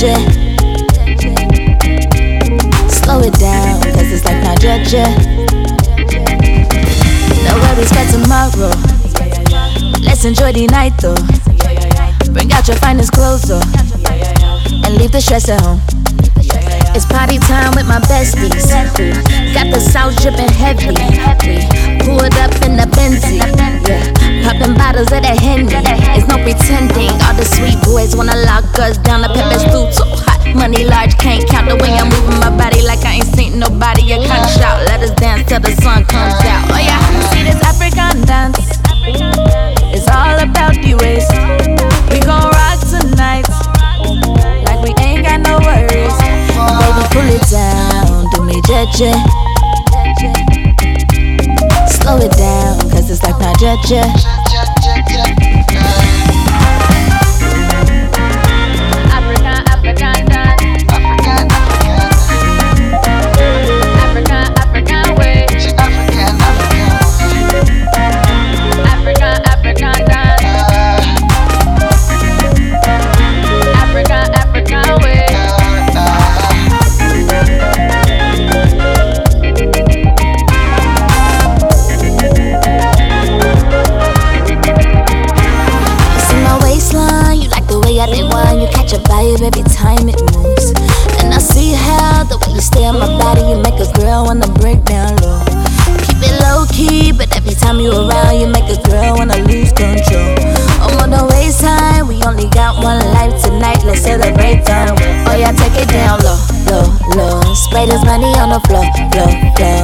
Slow it down, cause it's like Naja. No worries tomorrow. Let's enjoy the night though. Bring out your finest clothes though. And leave the stress at home. It's party time with my besties. Got the sauce dripping heavy. Pulled up in the Benzie. Popping bottles of the Henny. It's no pretending. All the sweet boys wanna lie us down. The pepper's too too hot. Money large, can't count the way I'm moving my body like I ain't seen nobody. You can't shout. Let us dance till the sun comes out. Oh yeah, see this African dance. It's all about the waist. We gon' rock tonight. Like we ain't got no worries. Baby, pull it down, do me jeje. Slow it down, cause it's like my jeje. Time you around, you make a girl wanna lose control. I'm on the waistline, we only got one life tonight. Let's celebrate time. Oh yeah, take it down low, low, low. Spray this money on the floor, floor, floor.